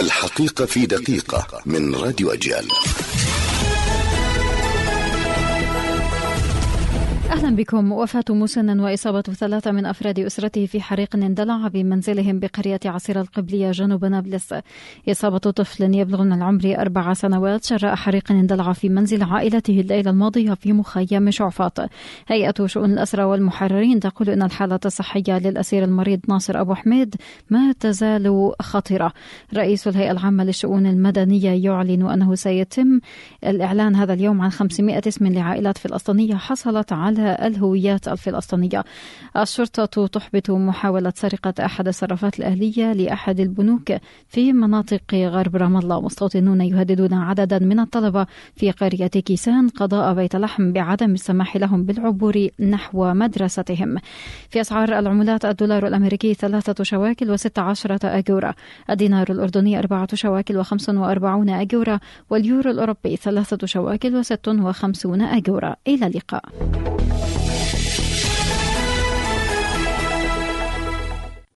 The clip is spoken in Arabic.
الحقيقة في دقيقة من راديو أجيال. أهلا بكم. وفاة مسن وإصابة ثلاثة من أفراد أسرته في حريق اندلع بمنزلهم بقرية عصير القبلية جنوب نابلس. إصابة طفل يبلغ من العمر أربع سنوات جراء حريق اندلع في منزل عائلته الليلة الماضية في مخيم شعفاط. هيئة شؤون الأسرى والمحررين تقول أن الحالة الصحية للأسير المريض ناصر أبو حميد ما تزال خطرة رئيس الهيئة العامة للشؤون المدنية يعلن أنه سيتم الإعلان هذا اليوم عن 500 اسم لعائلات فلسطينية حصلت على الهويات الفلسطينية الشرطة تحبط محاولة سرقة أحد الصرافات الأهلية لأحد البنوك في مناطق غرب رام الله. مستوطنون يهددون عددا من الطلبة في قرية كيسان قضاء بيت لحم بعدم السماح لهم بالعبور نحو مدرستهم. في أسعار العملات الدولار الأمريكي ثلاثة شواكل وست عشرة أجورة الدينار الأردني أربعة شواكل وخمس وأربعون أجورة واليورو الأوروبي ثلاثة شواكل وست وخمسون أجورة إلى اللقاء.